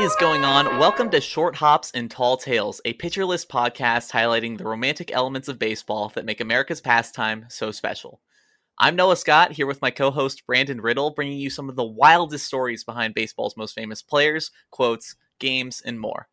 is going on? Welcome to Short Hops and Tall Tales, a Pitcher List podcast highlighting the romantic elements of baseball that make America's pastime so special. I'm Noah Scott, here with my co host Brandon Riddle, bringing you some of the wildest stories behind baseball's most famous players, quotes, games, and more.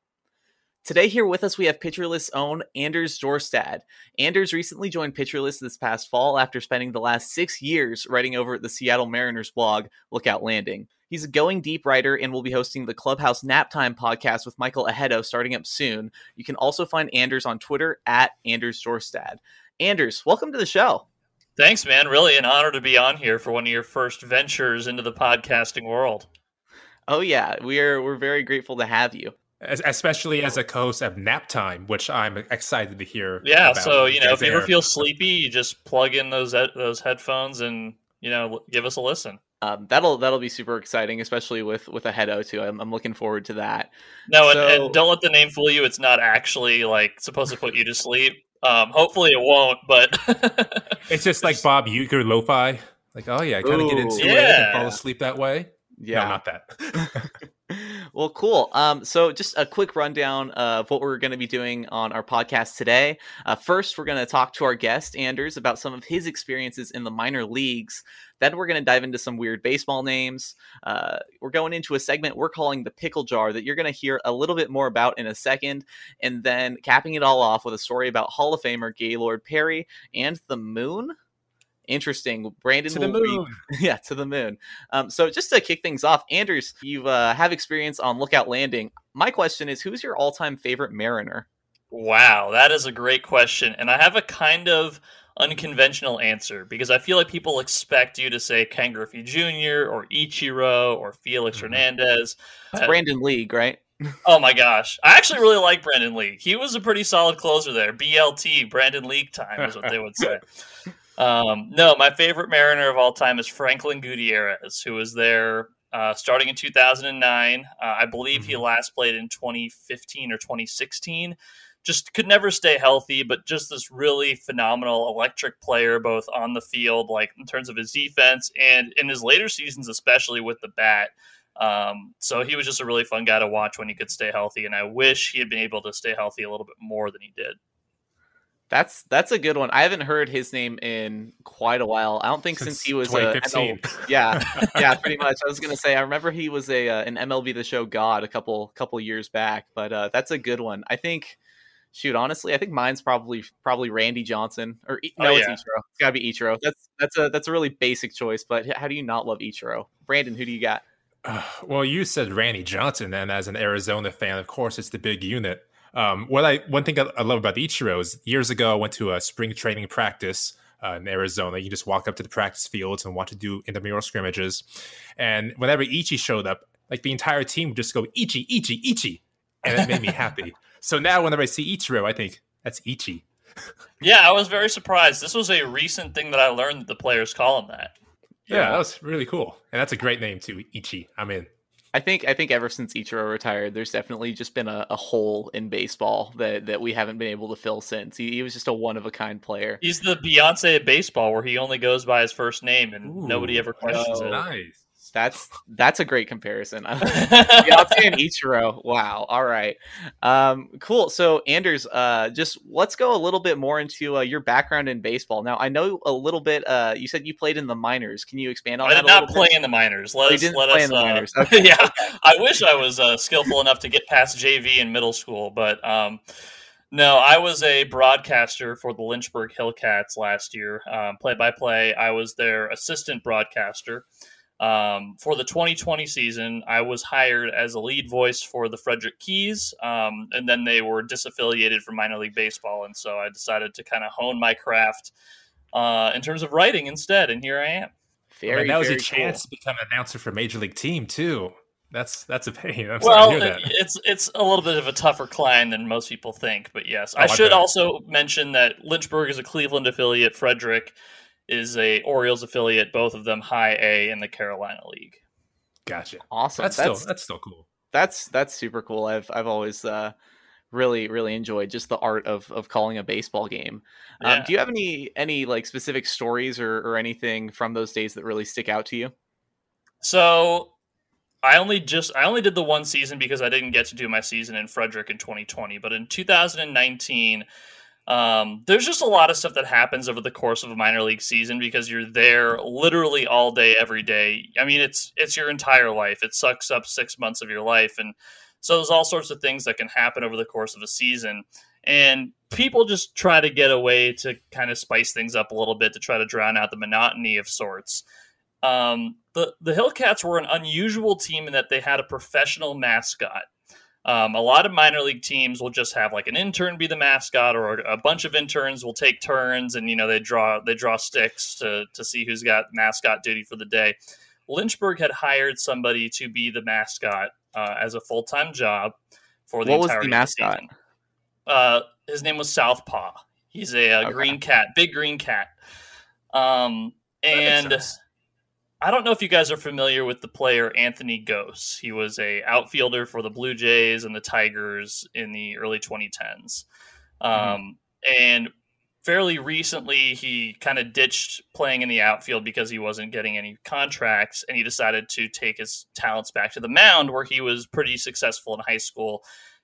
Today, here with us, we have Pitcher List own Anders Jorstad. Anders recently joined Pitcher List this past fall after spending the last six years writing over at the Seattle Mariners blog, Lookout Landing. He's a going deep writer and will be hosting the Clubhouse Naptime podcast with Michael Ajeto starting up soon. You can also find Anders on Twitter at Anders Jorstad. Anders, welcome to the show. Thanks, man. Really an honor to be on here for one of your first ventures into the podcasting world. Oh yeah, we're we're very grateful to have you especially as a co-host of Naptime, which I'm excited to hear. Yeah, so you know, if you ever feel sleepy, you just plug in those those headphones and you know give us a listen. Um, that'll that'll be super exciting, especially with with Ajeto too. I'm, I'm looking forward to that. No, so... and, and, don't let the name fool you. It's not actually like supposed to put you to sleep. Um, hopefully it won't, but it's just like Bob Uecker lo-fi. Like, oh yeah, I kind of get into yeah. it and fall asleep that way. Yeah, no, not that. well, cool. Um, so just a quick rundown of what we're going to be doing on our podcast today. Uh, first, we're going to talk to our guest Anders about some of his experiences in the minor leagues. Then we're going to dive into some weird baseball names. Uh, we're going into a segment we're calling the pickle jar that you're going to hear a little bit more about in a second, and then capping it all off with a story about Hall of Famer Gaylord Perry and the moon interesting. Brandon to the moon. Be, yeah, to the moon. Um, so just to kick things off, Anders, you uh, have experience on Lookout Landing. My question is, who's your all-time favorite Mariner? Wow, that is a great question, and I have a kind of unconventional answer because I feel like people expect you to say Ken Griffey Jr. or Ichiro or Felix mm-hmm. Hernandez. That's uh, Brandon League, right? oh my gosh, I actually really like Brandon League. He was a pretty solid closer there. BLT, Brandon League time is what they would say. Um, no, my favorite Mariner of all time is Franklin Gutierrez, who was there uh, starting in 2009. Uh, I believe mm-hmm. he last played in 2015 or 2016. Just could never stay healthy, but just this really phenomenal electric player, both on the field, like in terms of his defense, and in his later seasons, especially with the bat. Um, so he was just a really fun guy to watch when he could stay healthy, and I wish he had been able to stay healthy a little bit more than he did. That's that's a good one. I haven't heard his name in quite a while. I don't think since, since he was a yeah yeah pretty much. I was gonna say I remember he was a uh, an MLB The Show god a couple couple years back, but uh, that's a good one. I think. Shoot, honestly, I think mine's probably probably Randy Johnson or no, oh, it's Ichiro. It's gotta be Ichiro. That's that's a that's a really basic choice. But how do you not love Ichiro? Brandon, who do you got? Uh, well, you said Randy Johnson, and as an Arizona fan, of course, it's the big unit. Um, what I one thing I, I, love about Ichiro is years ago I went to a spring training practice uh, in Arizona. You just walk up to the practice fields and watch to do intramural scrimmages, and whenever Ichi showed up, like the entire team would just go Ichi, Ichi, Ichi, and it made me happy. So now whenever I see Ichiro, I think that's Ichi. yeah, I was very surprised. This was a recent thing that I learned that the players call him that. Yeah, yeah, that was really cool, and that's a great name too, Ichi. I'm in. I think I think ever since Ichiro retired, there's definitely just been a, a, hole in baseball that, that we haven't been able to fill since. He, he was just a one of a kind player. He's the Beyonce of baseball, where he only goes by his first name and Ooh, nobody ever questions oh, it. Nice. That's that's a great comparison. Beyonce and Ichiro. Wow. All right. Um, cool. So Anders, uh, just let's go a little bit more into uh, your background in baseball. Now I know a little bit. Uh, you said you played in the minors. Can you expand on I that? I did not play bit? in the minors. Let us. Let us. Uh, okay. yeah. I wish I was uh, skillful enough to get past JV in middle school, but. Um, no, I was a broadcaster for the Lynchburg Hillcats last year, play by play. I was their assistant broadcaster. Um, for the 2020 season, I was hired as a lead voice for the Frederick Keys, um, and then they were disaffiliated from minor league baseball, and so I decided to kind of hone my craft uh, in terms of writing instead, and here I am. Very, I that was a chance cool. to become an announcer for Major League Team too. That's that's a pain. I'm well, it's it's a little bit of a tougher climb than most people think, but yes, oh, I should also mention that Lynchburg is a Cleveland affiliate. Frederick is a Orioles affiliate, both of them high A in the Carolina League. Gotcha. Awesome. That's, that's still that's still cool. That's that's super cool. I've I've always uh, really really enjoyed just the art of of calling a baseball game. Um, yeah. Um, do you have any any like specific stories or or anything from those days that really stick out to you? So I only just I only did the one season because I didn't get to do my season in Frederick in 2020. But in 2019, um, there's just a lot of stuff that happens over the course of a minor league season because you're there literally all day, every day. I mean, it's it's your entire life. It sucks up six months of your life, and so there's all sorts of things that can happen over the course of a season. And people just try to get away to kind of spice things up a little bit to try to drown out the monotony of sorts. Um, the the Hillcats were an unusual team in that they had a professional mascot. Um, a lot of minor league teams will just have like an intern be the mascot, or a bunch of interns will take turns, and you know they draw they draw sticks to to see who's got mascot duty for the day. Lynchburg had hired somebody to be the mascot uh, as a full time job for the what was entire the mascot? Uh, his name was Southpaw. He's a, a Okay. green cat, big green cat. Um, and. I don't know if you guys are familiar with the player Anthony Gose. He was a outfielder for the Blue Jays and the Tigers in the early 2010s. Um, And fairly recently, he kind of ditched playing in the outfield because he wasn't getting any contracts, and he decided to take his talents back to the mound, where he was pretty successful in high school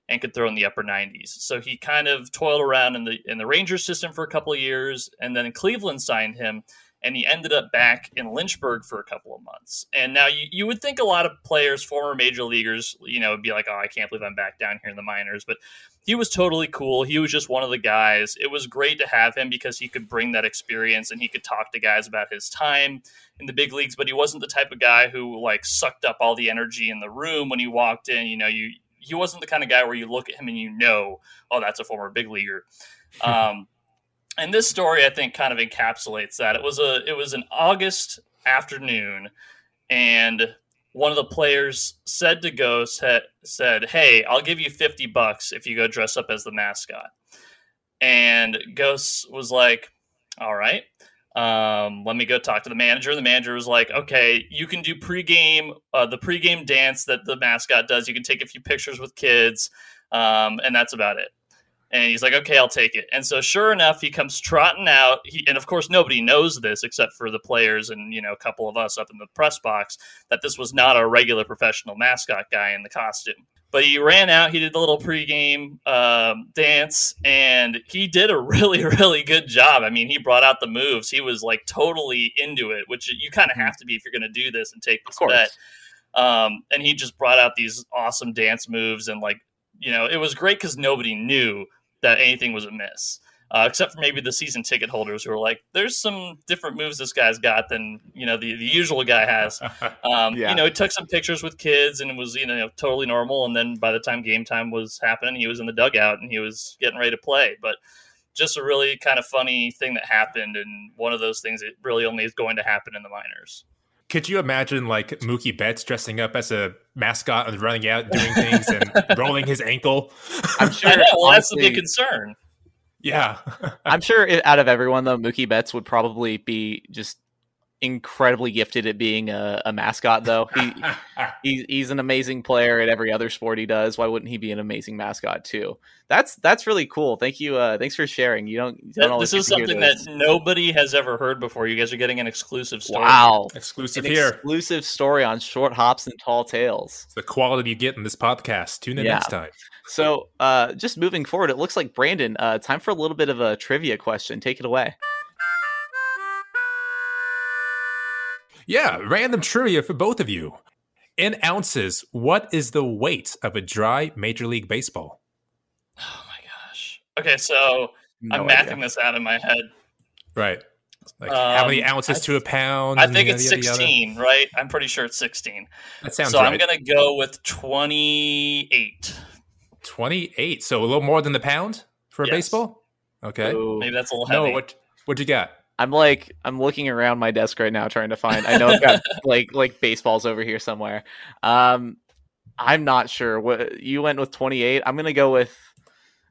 and could throw in the upper 90s. So he kind of toiled around in the in the Rangers system for a couple of years, and then Cleveland signed him and he ended up back in Lynchburg for a couple of months. And now you, you would think a lot of players, former major leaguers, you know, would be like, oh, I can't believe I'm back down here in the minors. But he was totally cool. He was just one of the guys. It was great to have him because he could bring that experience and he could talk to guys about his time in the big leagues. But he wasn't the type of guy who like sucked up all the energy in the room when he walked in. You know, you he wasn't the kind of guy where you look at him and you know, oh, that's a former big leaguer. Um, and this story, I think, kind of encapsulates that. It was a it was an August afternoon, and one of the players said to Gose said, "Hey, I'll give you fifty bucks if you go dress up as the mascot." And Gose was like, "All right." Um, let me go talk to the manager. The manager was like, "Okay, you can do pregame, uh, the pregame dance that the mascot does. You can take a few pictures with kids, um, and that's about it." And he's like, okay, I'll take it. And so, sure enough, he comes trotting out. He, and of course, nobody knows this except for the players and you know a couple of us up in the press box that this was not a regular professional mascot guy in the costume. But he ran out. He did the little pregame um, dance, and he did a really, really good job. I mean, he brought out the moves. He was like totally into it, which you kind of have to be if you're going to do this and take this bet. Um, and he just brought out these awesome dance moves, and like you know, it was great because nobody knew that anything was amiss, uh, except for maybe the season ticket holders who were like, "There's some different moves this guy's got than you know the, the usual guy has." Um, Yeah. You know, he took some pictures with kids and it was you know totally normal. And then by the time game time was happening, he was in the dugout and he was getting ready to play. But just a really kind of funny thing that happened, and one of those things that really only is going to happen in the minors. Could you imagine like Mookie Betts dressing up as a mascot and running out doing things and rolling his ankle? I'm sure. Know. Well, that's the big concern. Yeah. I'm sure it, out of everyone though, Mookie Betts would probably be just incredibly gifted at being a, a mascot. Though he he's he's an amazing player at every other sport he does. Why wouldn't he be an amazing mascot too? That's that's really cool. Thank you. Uh, thanks for sharing. You don't. You don't This is get to hear something those. that nobody has ever heard before. You guys are getting an exclusive story. Wow. Exclusive An here. exclusive story on short hops and tall tales. It's the quality you get in this podcast. Tune in Yeah. next time. So, uh, just moving forward, it looks like Brandon. Uh, time for a little bit of a trivia question. Take it away. Yeah, random trivia for both of you. In ounces, what is the weight of a dry Major League Baseball? Oh my gosh. Okay, so No I'm idea. mathing this out in my head. Right. Like how many Um, ounces I to a pound? I think it's yada, yada? 16, right? I'm pretty sure it's 16. That sounds so right. I'm going to go with 28. 28. So a little more than the pound for a Yes. baseball? Okay. Ooh. Maybe that's a little heavy. No, what what you got? I'm like I'm looking around my desk right now trying to find. I know I've got like like baseballs over here somewhere. Um, I'm not sure. What you went with 28? I'm gonna go with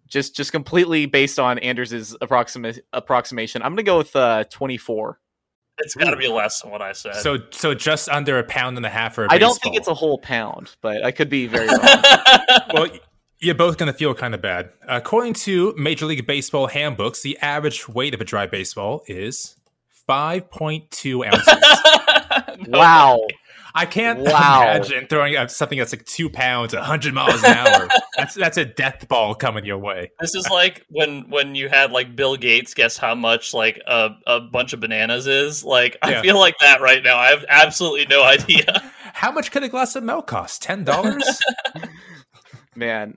just just completely based on Anders's approximate approximation. I'm gonna go with uh 24. It's got to be less than what I said. So so just under a pound and a half or. a I don't think it's a whole pound, but I could be very wrong. well, you're both going to feel kind of bad. According to Major League Baseball handbooks, the average weight of a dry baseball is 5.2 ounces. wow. I can't Wow. imagine throwing out something that's like two pounds, hundred miles an hour. that's that's a death ball coming your way. This is like when when you had like Bill Gates guess how much like a, a bunch of bananas is. Like I feel like that right now. I have absolutely no idea. How much could a glass of milk cost? Ten dollars? Man,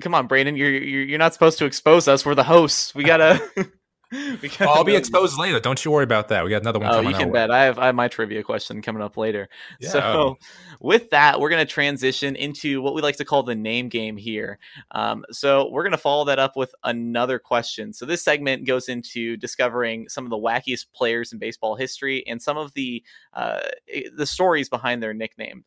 come on, Brandon. You're you're, you're not supposed to expose us. We're the hosts. We gotta. we gotta I'll be exposed later. Don't you worry about that. We got another one Oh, you can way. bet. I have I have my trivia question coming up later. Yeah. So, with that, we're going to transition into what we like to call the name game here. Um, so, we're going to follow that up with another question. So, this segment goes into discovering some of the wackiest players in baseball history and some of the uh, the stories behind their nickname.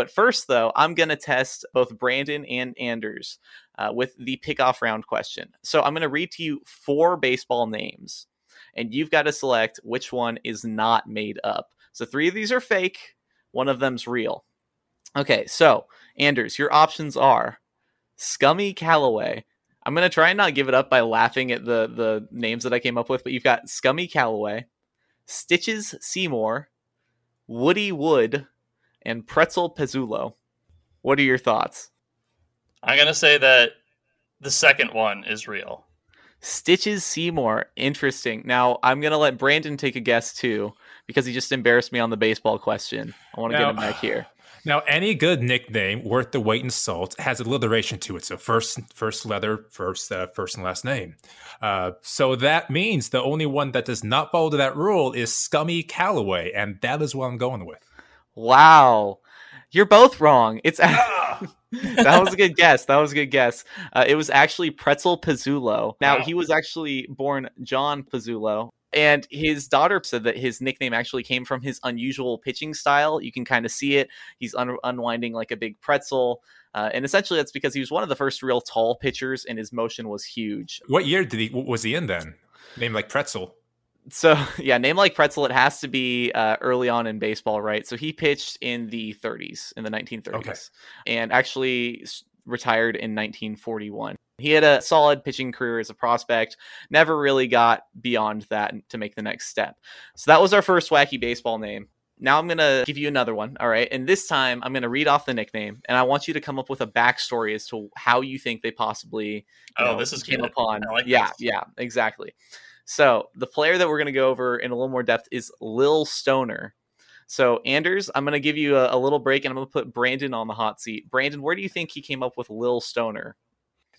But first, though, I'm going to test both Brandon and Anders uh, with the pickoff round question. So, I'm going to read to you four baseball names, and you've got to select which one is not made up. So, three of these are fake, one of them's real. Okay, so Anders, your options are Scummy Calloway. I'm gonna try and not give it up by laughing at the the names that I came up with, but you've got Scummy Calloway, Stitches Seymour, Woody Wood, and Pretzel Pezzullo. What are your thoughts? I'm gonna say that the second one is real. Stitches Seymour, interesting. Now I'm gonna let Brandon take a guess too, because he just embarrassed me on the baseball question. I want to get him back here. Now, any good nickname worth the weight in salt has alliteration to it. So first, first letter, first, uh, first and last name. Uh, so that means the only one that does not follow to that rule is Scummy Calloway, and that is what I'm going with. Wow. You're both wrong. It's Ah! that was a good guess. That was a good guess. Uh, it was actually Pretzel Pezzullo. Now Wow. he was actually born John Pezzullo, and his daughter said that his nickname actually came from his unusual pitching style. You can kind of see it. He's un- unwinding like a big pretzel, uh, and essentially that's because he was one of the first real tall pitchers, and his motion was huge. What year did he was he in then? Named like Pretzel. So yeah, name like pretzel. It has to be uh, early on in baseball, right? So he pitched in the 30s, in the 1930s, Okay. and actually s- retired in 1941. He had a solid pitching career as a prospect. Never really got beyond that to make the next step. So that was our first wacky baseball name. Now I'm gonna give you another one, all right? And this time I'm gonna read off the nickname, and I want you to come up with a backstory as to how you think they possibly Oh, know, this is came good. upon. Like yeah, this. yeah, exactly. So the player that we're going to go over in a little more depth is Lil Stoner. So Anders, I'm going to give you a, a little break, and I'm going to put Brandon on the hot seat. Brandon, where do you think he came up with Lil Stoner?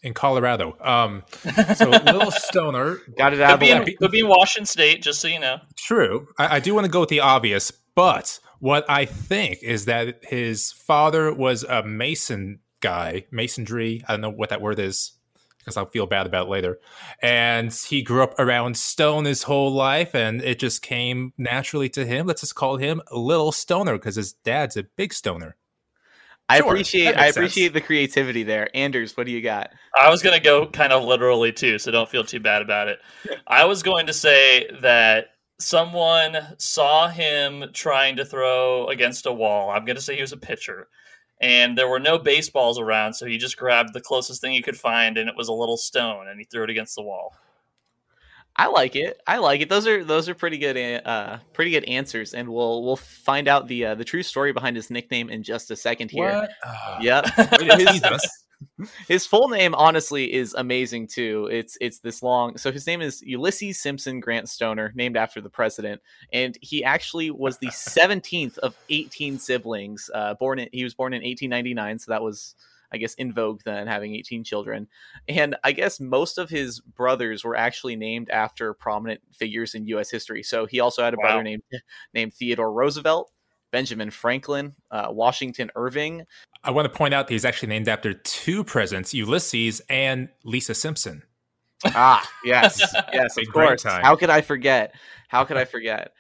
in Colorado. Um, so Little Stoner, Got it out Could of the be, way. in, could be in Washington State, just so you know. true. I, I do want to go with the obvious, but what I think is that his father was a mason guy, masonry. I don't know what that word is because I'll feel bad about it later. And he grew up around stone his whole life, and it just came naturally to him. Let's just call him Little Stoner because his dad's a big stoner. I Sure, appreciate I makes sense. appreciate the creativity there. Anders, what do you got? I was going to go kind of literally too, so don't feel too bad about it. I was going to say that someone saw him trying to throw against a wall. I'm going to say he was a pitcher. And there were no baseballs around, so he just grabbed the closest thing he could find, and it was a little stone, and he threw it against the wall. I like it. I like it. Those are those are pretty good uh pretty good answers and we'll we'll find out the uh, the true story behind his nickname in just a second here. Uh, Yep. way to tease us. His full name, honestly, is amazing too. It's it's this long. So his name is Ulysses Simpson Grant Stoner, named after the president, and he actually was the seventeenth of eighteen siblings. Uh, born in he was born in eighteen ninety nine, so that was I guess in vogue then, having eighteen children. And I guess most of his brothers were actually named after prominent figures in U.S. history. So he also had a Wow. brother named named Theodore Roosevelt. Benjamin Franklin, uh, Washington Irving, I want to point out that he's actually named after two presidents, Ulysses and Lisa Simpson. Ah, yes, yes, of course. How could I forget? How could I forget?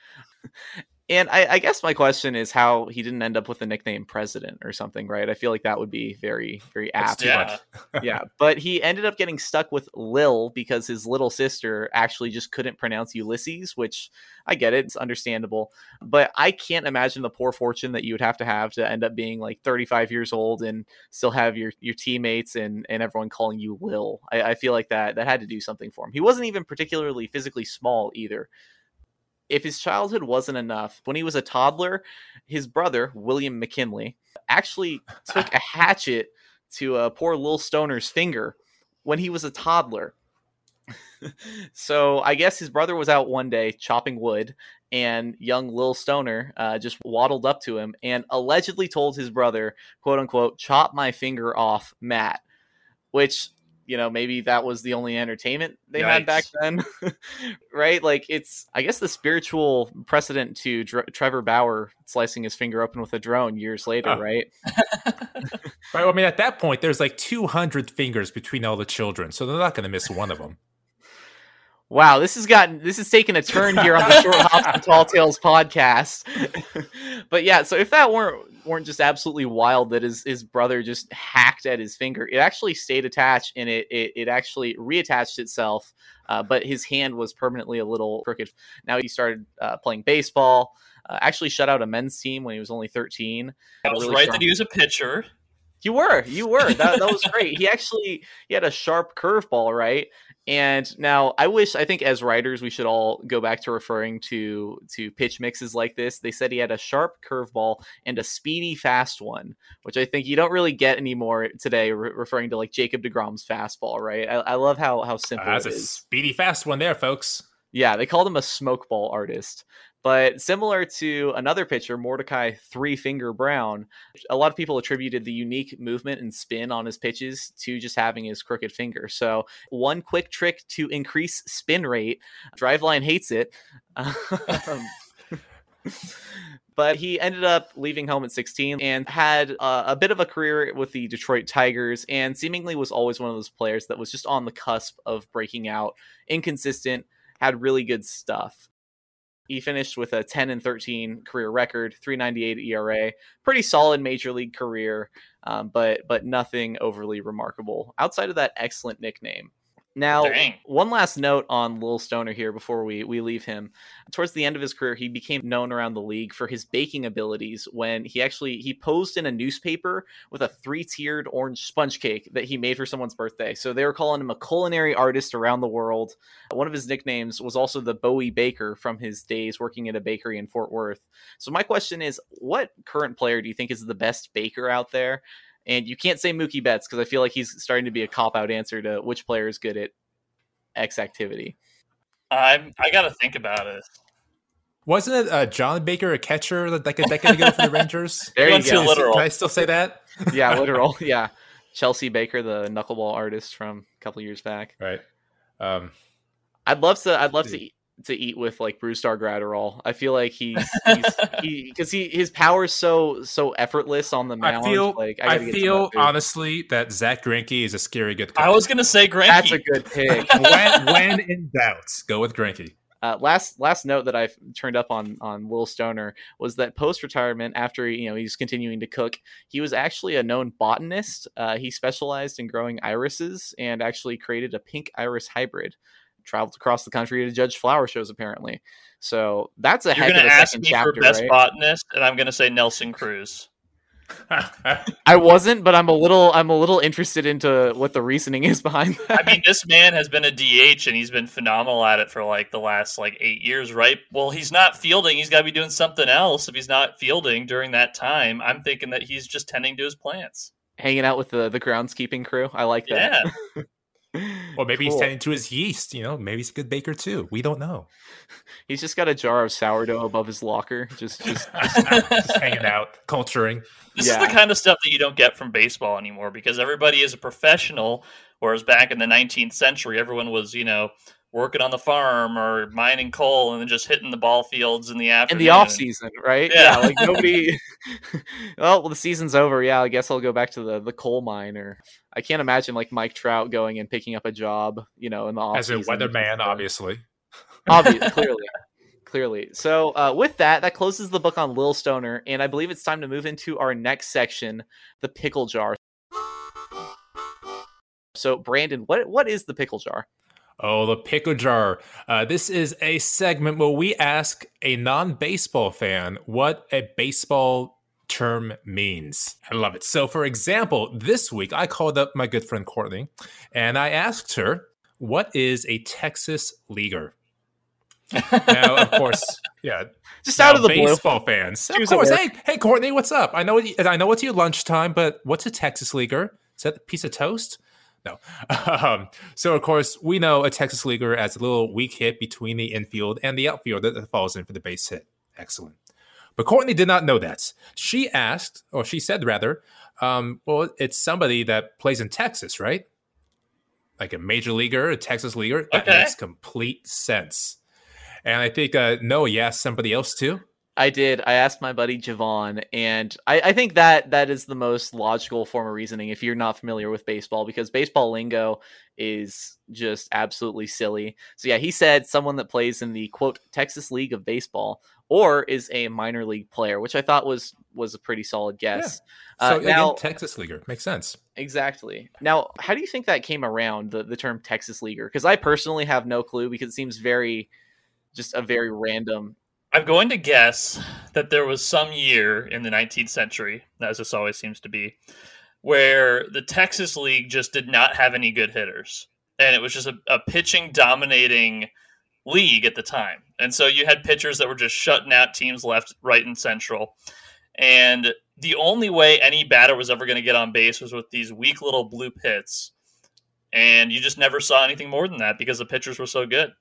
And I, I guess my question is how he didn't end up with the nickname president or something, right? I feel like that would be very, very apt. Yeah. much. yeah, but he ended up getting stuck with Lil because his little sister actually just couldn't pronounce Ulysses, which I get it, it's understandable. But I can't imagine the poor fortune that you would have to have to end up being like 35 years old and still have your your teammates and and everyone calling you Lil. I, I feel like that that had to do something for him. He wasn't even particularly physically small either. If his childhood wasn't enough, when he was a toddler, his brother, William McKinley, actually took a hatchet to a poor Lil Stoner's finger when he was a toddler. so I guess his brother was out one day chopping wood, and young Lil Stoner uh, just waddled up to him and allegedly told his brother, "quote unquote," chop my finger off, Matt. Which you know maybe that was the only entertainment they Yikes. had back then right like it's i guess the spiritual precedent to Dr- trevor bauer slicing his finger open with a drone years later oh. right right i mean at that point there's like 200 fingers between all the children so they're not going to miss one of them Wow, this has gotten this has taken a turn here on the Short Hops and Tall Tales podcast. but yeah, so if that weren't weren't just absolutely wild that his his brother just hacked at his finger, it actually stayed attached and it it, it actually reattached itself. Uh, but his hand was permanently a little crooked. Now he started uh, playing baseball. Uh, actually, shut out a men's team when he was only thirteen. I was really right strong... that he was a pitcher. You were, you were. That, that was great. he actually he had a sharp curveball, right? And now I wish I think as writers we should all go back to referring to to pitch mixes like this. They said he had a sharp curveball and a speedy fast one, which I think you don't really get anymore today, re- referring to like Jacob Degrom's fastball, right? I, I love how how simple uh, that's a speedy fast one there, folks. Yeah, they called him a smokeball artist. But similar to another pitcher, Mordecai Three Finger Brown, a lot of people attributed the unique movement and spin on his pitches to just having his crooked finger. So, one quick trick to increase spin rate, Driveline hates it. Um, but he ended up leaving home at 16 and had uh, a bit of a career with the Detroit Tigers and seemingly was always one of those players that was just on the cusp of breaking out, inconsistent, had really good stuff. He finished with a 10 and 13 career record, 398 ERA, pretty solid major league career, um, but but nothing overly remarkable outside of that excellent nickname. Now, Dang. one last note on Lil Stoner here before we, we leave him. Towards the end of his career, he became known around the league for his baking abilities when he actually he posed in a newspaper with a three-tiered orange sponge cake that he made for someone's birthday. So they were calling him a culinary artist around the world. One of his nicknames was also the Bowie Baker from his days working at a bakery in Fort Worth. So my question is, what current player do you think is the best baker out there? And you can't say Mookie Betts because I feel like he's starting to be a cop out answer to which player is good at X activity. I'm I got to think about it. Wasn't it uh, John Baker a catcher like a decade ago for the Rangers? there you go. Literal. Can I still say that? yeah, literal. Yeah, Chelsea Baker, the knuckleball artist from a couple years back. Right. Um, I'd love to. I'd love to to eat with like Brusdar Graterol. I feel like he's because he, because he, his power is so so effortless on the mound. I feel like I, I feel honestly that Zack Greinke is a scary good. Coach. I was gonna say Greinke. That's a good pick. when when in doubt, go with Greinke. Uh, last last note that I turned up on on Will Stoner was that post retirement, after you know he's continuing to cook, he was actually a known botanist. Uh, he specialized in growing irises and actually created a pink iris hybrid traveled across the country to judge flower shows apparently. So that's a You're heck of a ask second me chapter, for best right? botanist, and I'm going to say Nelson Cruz. I wasn't, but I'm a little I'm a little interested into what the reasoning is behind that. I mean, this man has been a DH and he's been phenomenal at it for like the last like eight years, right? Well, he's not fielding. He's got to be doing something else. If he's not fielding during that time, I'm thinking that he's just tending to his plants, hanging out with the the groundskeeping crew. I like that. Yeah. Or maybe cool. he's tending to his yeast. You know, maybe he's a good baker too. We don't know. He's just got a jar of sourdough above his locker, just just, just, just hanging out, culturing. This yeah. is the kind of stuff that you don't get from baseball anymore because everybody is a professional. Whereas back in the 19th century, everyone was, you know, working on the farm or mining coal and then just hitting the ball fields in the afternoon. In the off season, right? Yeah, yeah like nobody. well, the season's over. Yeah, I guess I'll go back to the the coal mine or I can't imagine like Mike Trout going and picking up a job, you know, in the off as a weatherman, obviously. Obviously, clearly, clearly. So uh, with that, that closes the book on Lil Stoner, and I believe it's time to move into our next section, the pickle jar. So, Brandon, what what is the pickle jar? Oh, the pickle jar. Uh, this is a segment where we ask a non baseball fan what a baseball term means. I love it. So, for example, this week I called up my good friend Courtney and I asked her, What is a Texas leaguer? now, of course, yeah, just out of the baseball blue. fans. Of course, hey, hey, Courtney, what's up? I know, it, I know it's your lunchtime, but what's a Texas leaguer? Is that a piece of toast? No. Um, so, of course, we know a Texas leaguer as a little weak hit between the infield and the outfield that falls in for the base hit. Excellent. But Courtney did not know that. She asked, or she said rather, um, well, it's somebody that plays in Texas, right? Like a major leaguer, a Texas leaguer. That Okay. makes complete sense. And I think uh, Noah, you asked somebody else too. I did. I asked my buddy Javon, and I, I think that that is the most logical form of reasoning if you're not familiar with baseball, because baseball lingo is just absolutely silly. So yeah, he said someone that plays in the quote Texas League of Baseball or is a minor league player, which I thought was was a pretty solid guess. So Uh, again, now, Texas leaguer makes sense. exactly. Now, how do you think that came around the the term Texas leaguer? Because I personally have no clue because it seems very just a very random. I'm going to guess that there was some year in the 19th century, as this always seems to be, where the Texas League just did not have any good hitters. And it was just a, a pitching dominating league at the time. And so you had pitchers that were just shutting out teams left, right, and central. And the only way any batter was ever going to get on base was with these weak little blue pits. And you just never saw anything more than that because the pitchers were so good.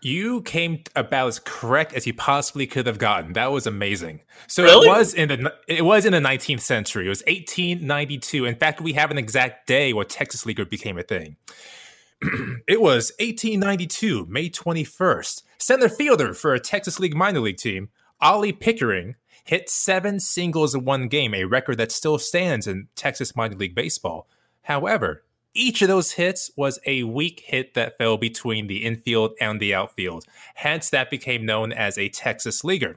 You came about as correct as you possibly could have gotten. That was amazing. So Really? it was in the it was in the 19th century. It was 1892. In fact, we have an exact day where Texas Leaguer became a thing. it was 1892, May 21st. Center fielder for a Texas League minor league team, Ollie Pickering hit seven singles in one game, a record that still stands in Texas minor league baseball. However, each of those hits was a weak hit that fell between the infield and the outfield. Hence, that became known as a Texas leaguer,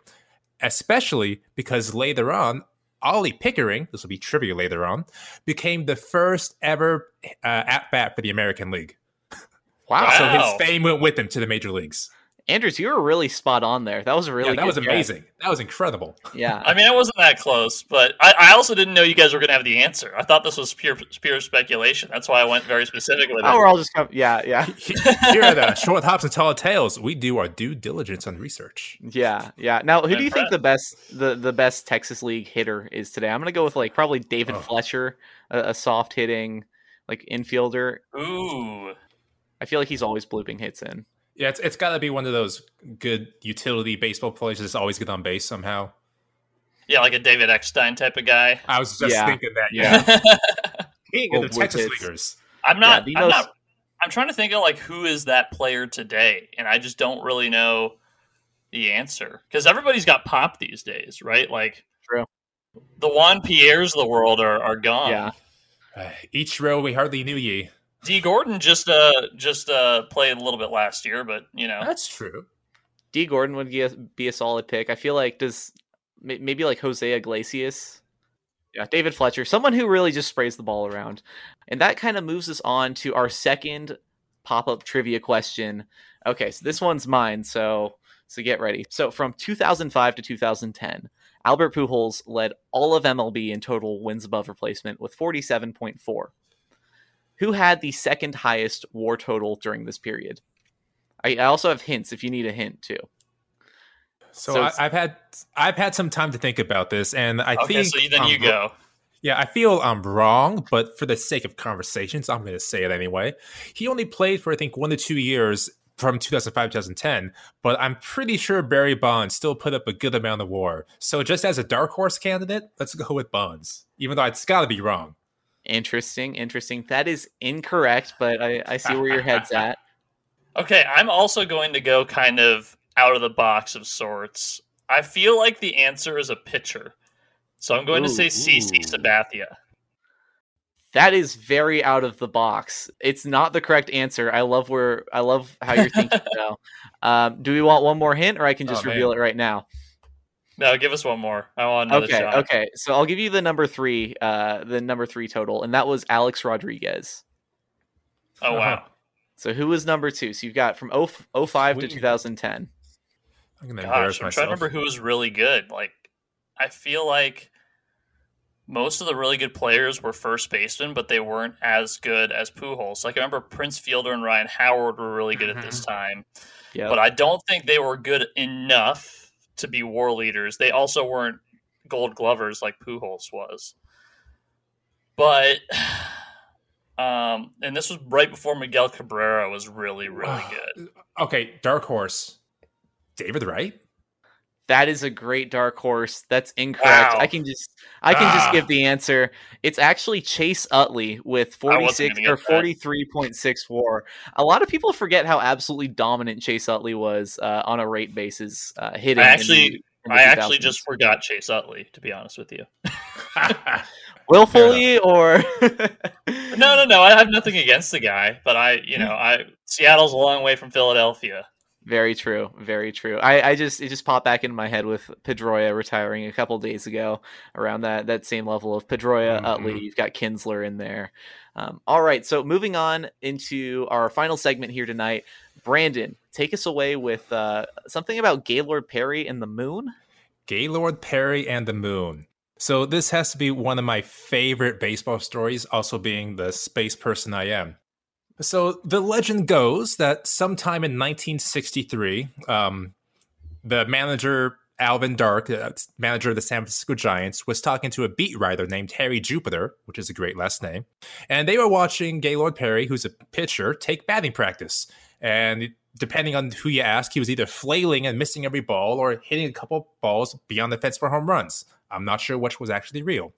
especially because later on, Ollie Pickering, this will be trivia later on, became the first ever uh, at bat for the American League. Wow. Wow. So his fame went with him to the major leagues. Anders, you were really spot on there. That was really yeah, that good was guess. amazing. That was incredible. Yeah. I mean, I wasn't that close, but I, I also didn't know you guys were going to have the answer. I thought this was pure pure speculation. That's why I went very specific with Oh, we're all just com- yeah, yeah, Here at uh, Short Hops and Tall Tales, we do our due diligence on research. yeah, yeah. Now, who I'm do you think the best the the best Texas League hitter is today? I'm gonna go with like probably David Oh. Fletcher, a, a soft hitting like infielder. Ooh, I feel like he's always blooping hits in. Yeah, it's, it's got to be one of those good utility baseball players that's always get on base somehow. yeah, like a David Eckstein type of guy. I was just Yeah. thinking that. Yeah. Yeah, king of the Texas with hits. leaguers. I'm not. the I'm most- not. I'm trying to think of like who is that player today, and I just don't really know the answer because everybody's got pop these days, right? Like, True. The Juan Pierres of the world are, are gone. Yeah, Uh, each row we hardly knew ye. Dee Gordon just uh just uh played a little bit last year, but you know That's true. Dee Gordon would be a, be a solid pick. I feel like does maybe like Jose Iglesias. Yeah, David Fletcher, someone who really just sprays the ball around. And that kind of moves us on to our second pop-up trivia question. Okay, so this one's mine, so so get ready. So from 2005 to 2010, Albert Pujols led all of MLB in total wins above replacement with 47.4. Who had the second highest WAR total during this period? I, I also have hints if you need a hint too. So, So I, I've had I've had some time to think about this, and I Okay, think so then I'm you go. Yeah, I feel I'm wrong, but for the sake of conversations, I'm going to say it anyway. He only played for I think one to two years from 2005 to 2010, but I'm pretty sure Barry Bonds still put up a good amount of WAR. So just as a dark horse candidate, let's go with Bonds, even though it's got to be wrong. Interesting, interesting. That is incorrect, but I, I see where your head's at. Okay, I'm also going to go kind of out of the box of sorts. I feel like the answer is a pitcher. So I'm going to say CC ooh. Sabathia. That is very out of the box. It's not the correct answer. I love where I love how you're thinking though. Um, do we want one more hint, or I can just Oh, man. reveal it right now? No, give us one more. I want another Okay, shot. okay. So I'll give you the number three, uh, the number three total, and that was Alex Rodriguez. Oh wow. So who was number two? So you've got from 0, 05 to 2010. I'm going to Gosh, embarrass I'm myself. trying to remember who was really good. Like, I feel like most of the really good players were first basemen, but they weren't as good as Pujols. Like, I remember Prince Fielder and Ryan Howard were really good at this time. Yep. but I don't think they were good enough to be war leaders. They also weren't gold glovers like Pujols was. But um and this was right before Miguel Cabrera was really really good. Okay, dark horse. David Wright. That is a great dark horse. That's incorrect. Wow. I can just I can just Ah. give the answer. It's actually Chase Utley with 46 or get that. 43.64. A lot of people forget how absolutely dominant Chase Utley was uh, on a rate basis uh, hitting. I in actually- the- in the I actually just forgot Chase Utley, to be honest with you. willfully or No, no, no. I have nothing against the guy, but I, you know, I Seattle's a long way from Philadelphia. Very true. Very true. I, I just it just popped back into my head with Pedroia retiring a couple days ago around that that same level of Pedroia, Mhm. Utley. You've got Kinsler in there. Um, all right. So moving on into our final segment here tonight, Brandon, take us away with uh, something about Gaylord Perry and the moon. Gaylord Perry and the Moon. So this has to be one of my favorite baseball stories, also being the space person I am. So the legend goes that sometime in 1963, um, the manager Alvin Dark, uh, manager of the San Francisco Giants, was talking to a beat writer named Harry Jupiter, which is a great last name, and they were watching Gaylord Perry, who's a pitcher, take batting practice. And depending on who you ask, he was either flailing and missing every ball or hitting a couple balls beyond the fence for home runs. I'm not sure which was actually real.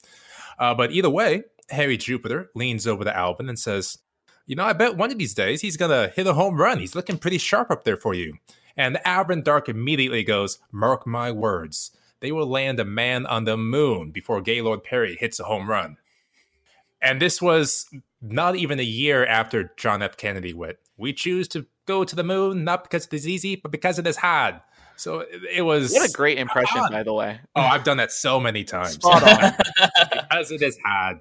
Uh, but either way, Harry Jupiter leans over to Alvin and says, You know, I bet one of these days he's going to hit a home run. He's looking pretty sharp up there for you. And Alvin Dark immediately goes, Mark my words. They will land a man on the moon before Gaylord Perry hits a home run. And this was not even a year after John F. Kennedy went. We choose to go to the moon not because it is easy, but because it is hard. So it, was. What a great impression, on. by the way. Oh, I've done that so many times. Spot on. because it is hard.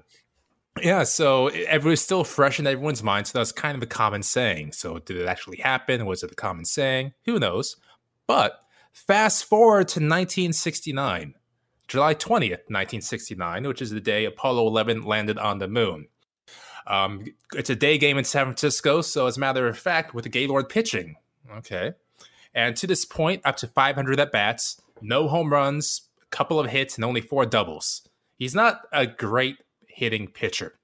Yeah, so it, was still fresh in everyone's mind. So that was kind of a common saying. So did it actually happen? Was it a common saying? Who knows? But fast forward to 1969, July 20th, 1969, which is the day Apollo 11 landed on the moon. Um, it's a day game in San Francisco. So as a matter of fact, with Gaylord pitching. Okay. And to this point, up to 500 at bats, no home runs, a couple of hits, and only four doubles. He's not a great hitting pitcher.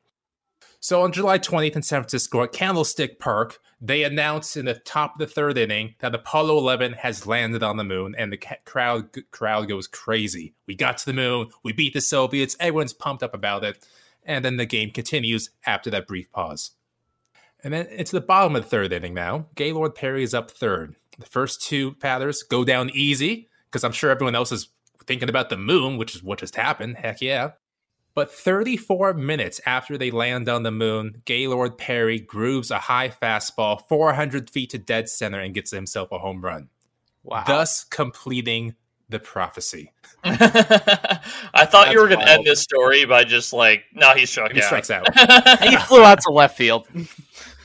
So on July 20th in San Francisco at Candlestick Park, they announced in the top of the third inning that Apollo 11 has landed on the moon, and the crowd crowd goes crazy. We got to the moon, we beat the Soviets, everyone's pumped up about it, and then the game continues after that brief pause. And then it's the bottom of the third inning now. Gaylord Perry is up third. The first two batters go down easy because I'm sure everyone else is thinking about the moon, which is what just happened. Heck yeah. But 34 minutes after they land on the moon, Gaylord Perry grooves a high fastball 400 feet to dead center and gets himself a home run, Wow. thus completing the prophecy. I thought you were going to end this story by just like, no, he struck He out. strikes out. he flew out to left field.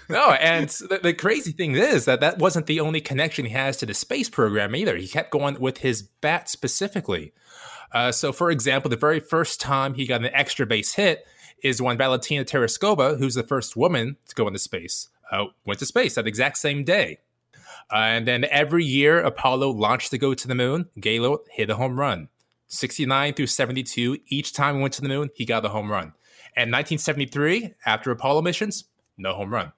No, and the, the crazy thing is that that wasn't the only connection he has to the space program either. He kept going with his bat specifically. Uh, so, for example, the very first time he got an extra base hit is when Valentina Tereshkova, who's the first woman to go into space, uh, went to space that exact same day. Uh, and then every year, Apollo launched to go to the moon. Gaylord hit a home run. 69 through 72, each time he went to the moon, he got a home run. And 1973, after Apollo missions, no home run.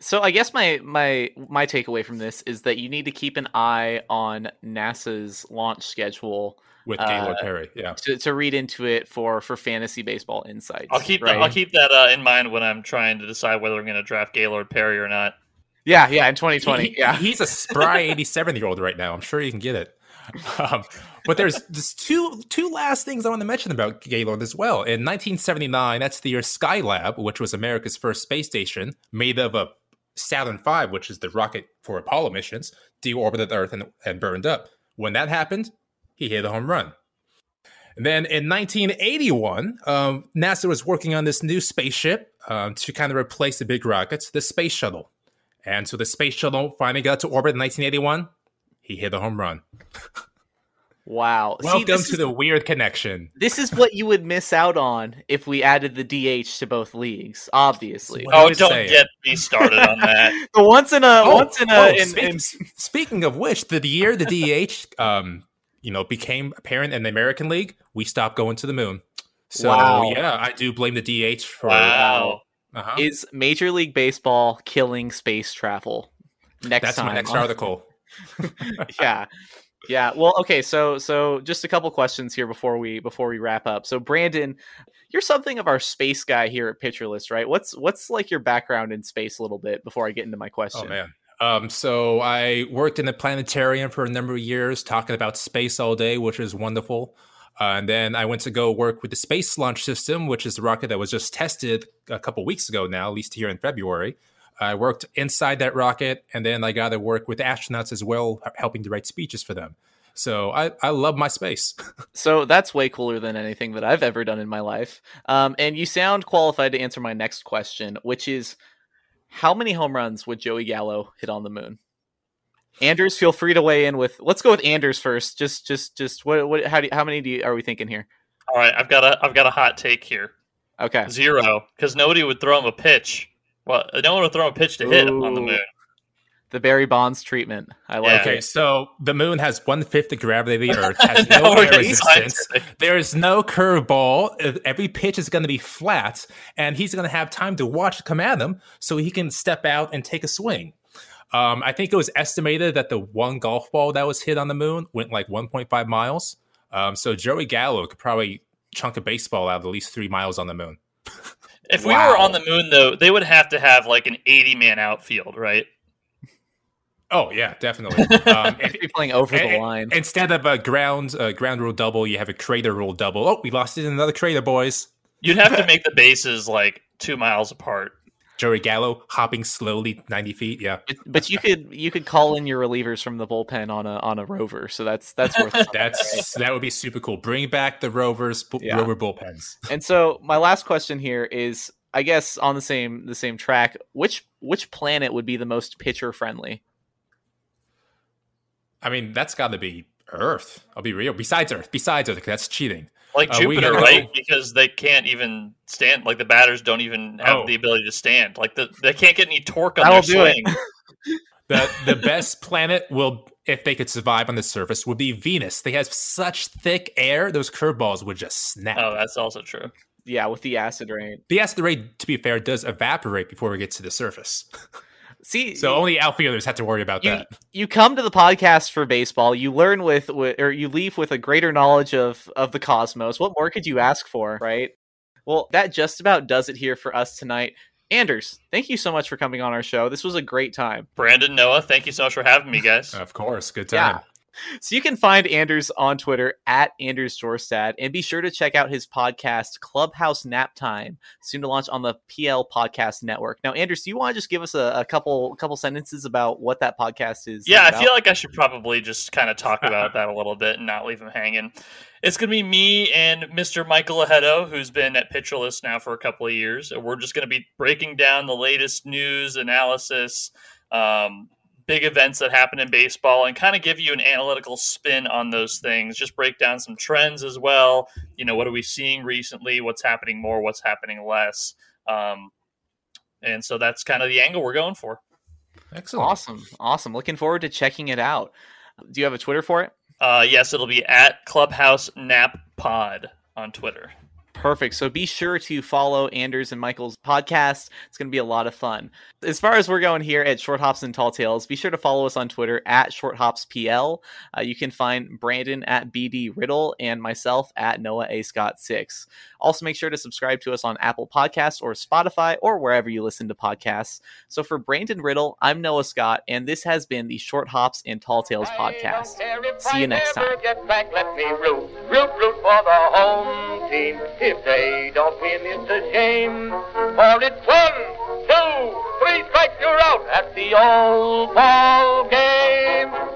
So I guess my my my takeaway from this is that you need to keep an eye on NASA's launch schedule with Uh, Gaylord Perry. Yeah. to, to read into it for for fantasy baseball insights. I'll keep right? that. I'll keep that uh, in mind when I'm trying to decide whether I'm going to draft Gaylord Perry or not. Yeah, yeah, in 2020. He- yeah. He's a spry 87 year old right now. I'm sure you can get it. Um, but there's just two two last things I want to mention about Gaylord as well. In 1979, that's the year Skylab, which was America's first space station, made of a Saturn V, which is the rocket for Apollo missions, deorbited Earth and, and burned up. When that happened, he hit a home run. And then in 1981, um, NASA was working on this new spaceship um, to kind of replace the big rockets, the Space Shuttle. And so the Space Shuttle finally got to orbit in 1981. He hit a home run. Wow. See, Welcome this to is- the weird connection. This is what you would miss out on if we added the DH to both leagues. Obviously, Oh, don't saying? get me started on that. once in a Oh, once in a oh, in, speak- in- Speaking of which, the year the DH, um, you know, became apparent in the American League, we stopped going to the moon. So Wow. yeah, I do blame the DH for. Wow. Uh-huh. is Major League Baseball killing space travel. Next That's time, my next article. yeah, yeah. Well, okay. So so just a couple questions here before we before we wrap up. So Brandon, you're something of our space guy here at Pitcher List, right? What's what's like your background in space a little bit before I get into my question? Oh man. Um, so I worked in a planetarium for a number of years, talking about space all day, which is wonderful. Uh, and then I went to go work with the Space Launch System, which is the rocket that was just tested a couple weeks ago now, at least here in February. I worked inside that rocket, and then I got to work with astronauts as well, helping to write speeches for them. So I, I love my space. So that's way cooler than anything that I've ever done in my life. Um, and you sound qualified to answer my next question, which is how many home runs would Joey Gallo hit on the moon? Anders, feel free to weigh in with. Let's go with Anders first. Just, just, just what, what? How do? How many do you, are we thinking here? All right, I've got a I've got a hot take here. Okay, Zero, because nobody would throw him a pitch. Well, no one would throw him a pitch to hit on the moon. The Barry Bonds treatment. I like Yeah. Okay, it. so the moon has one fifth the gravity of the Earth, has Now no air resistance. There is no curveball. Every pitch is going to be flat, and he's going to have time to watch it come at him, so he can step out and take a swing. Um, I think it was estimated that the one golf ball that was hit on the moon went like 1.5 miles. Um, so Joey Gallo could probably chunk a baseball out of at least three miles on the moon. If we were on the moon, though, they would have to have like an 80 man outfield, right? Oh yeah, definitely. Um, if- Be playing over the and- line. instead of a ground uh, ground rule double, you have a crater rule double. Oh, we lost it in another crater, boys. You'd have to make the bases like two miles apart. Joey Gallo hopping slowly 90 feet. Yeah. But, but you could you could call in your relievers from the bullpen on a on a rover. So that's that's worth. something. That's that would be super cool. Bring back the Rovers bu- Yeah. Rover bullpens. And so my last question here is, I guess on the same the same track, which which planet would be the most pitcher friendly? I mean, that's got to be Earth. I'll be real. Besides Earth, besides Earth, that's cheating. Like Uh, Jupiter, know- right? Because they can't even stand. Like the batters don't even have Oh. the ability to stand. Like the, they can't get any torque on That'll their swing. The the best planet will, if they could survive on the surface, would be Venus. They have such thick air; those curveballs would just snap. Oh, that's also true. Yeah, with the acid rain. the acid rain, to be fair, does evaporate before it gets to the surface. See, So only outfielders have to worry about you that. you come to the podcast for baseball. You learn with, with or you leave with a greater knowledge of of the cosmos. What more could you ask for, right? Well, that just about does it here for us tonight. Anders, thank you so much for coming on our show. This was a great time. Brandon, Noah, thank you so much for having me, guys. Of course, good Yeah. So you can find Anders on Twitter at Anders Jorstad, and be sure to check out his podcast Clubhouse Naptime, soon to launch on the PL Podcast Network. Now, Anders, do you want to just give us a, a couple couple sentences about what that podcast is? Yeah, I feel like I should probably just kind of talk about that a little bit and not leave him hanging. It's going to be me and Mr. Michael Ajeto, who's been at Pitcher List now for a couple of years. And we're just going to be breaking down the latest news, analysis, um, big events that happen in baseball, and kind of give you an analytical spin on those things. Just break down some trends as well. You know, what are we seeing recently? What's happening more? What's happening less? Um, and so that's kind of the angle we're going for. Excellent. awesome, awesome. Looking forward to checking it out. Do you have a Twitter for it? Uh, yes, it'll be at Clubhouse Nap Pod on Twitter. Perfect. So be sure to follow Anders and Michael's podcast. It's going to be a lot of fun. As far as we're going here at Short Hops and Tall Tales, be sure to follow us on Twitter at Short Hops PL. Uh, you can find Brandon at BD Riddle and myself at Noah A Scott Six. Also, make sure to subscribe to us on Apple Podcasts or Spotify or wherever you listen to podcasts. So for Brandon Riddle, I'm Noah Scott, and this has been the Short Hops and Tall Tales podcast. See you next time team. If they don't win, it's a shame. For it's one, two, three strikes, you're out at the old ball game.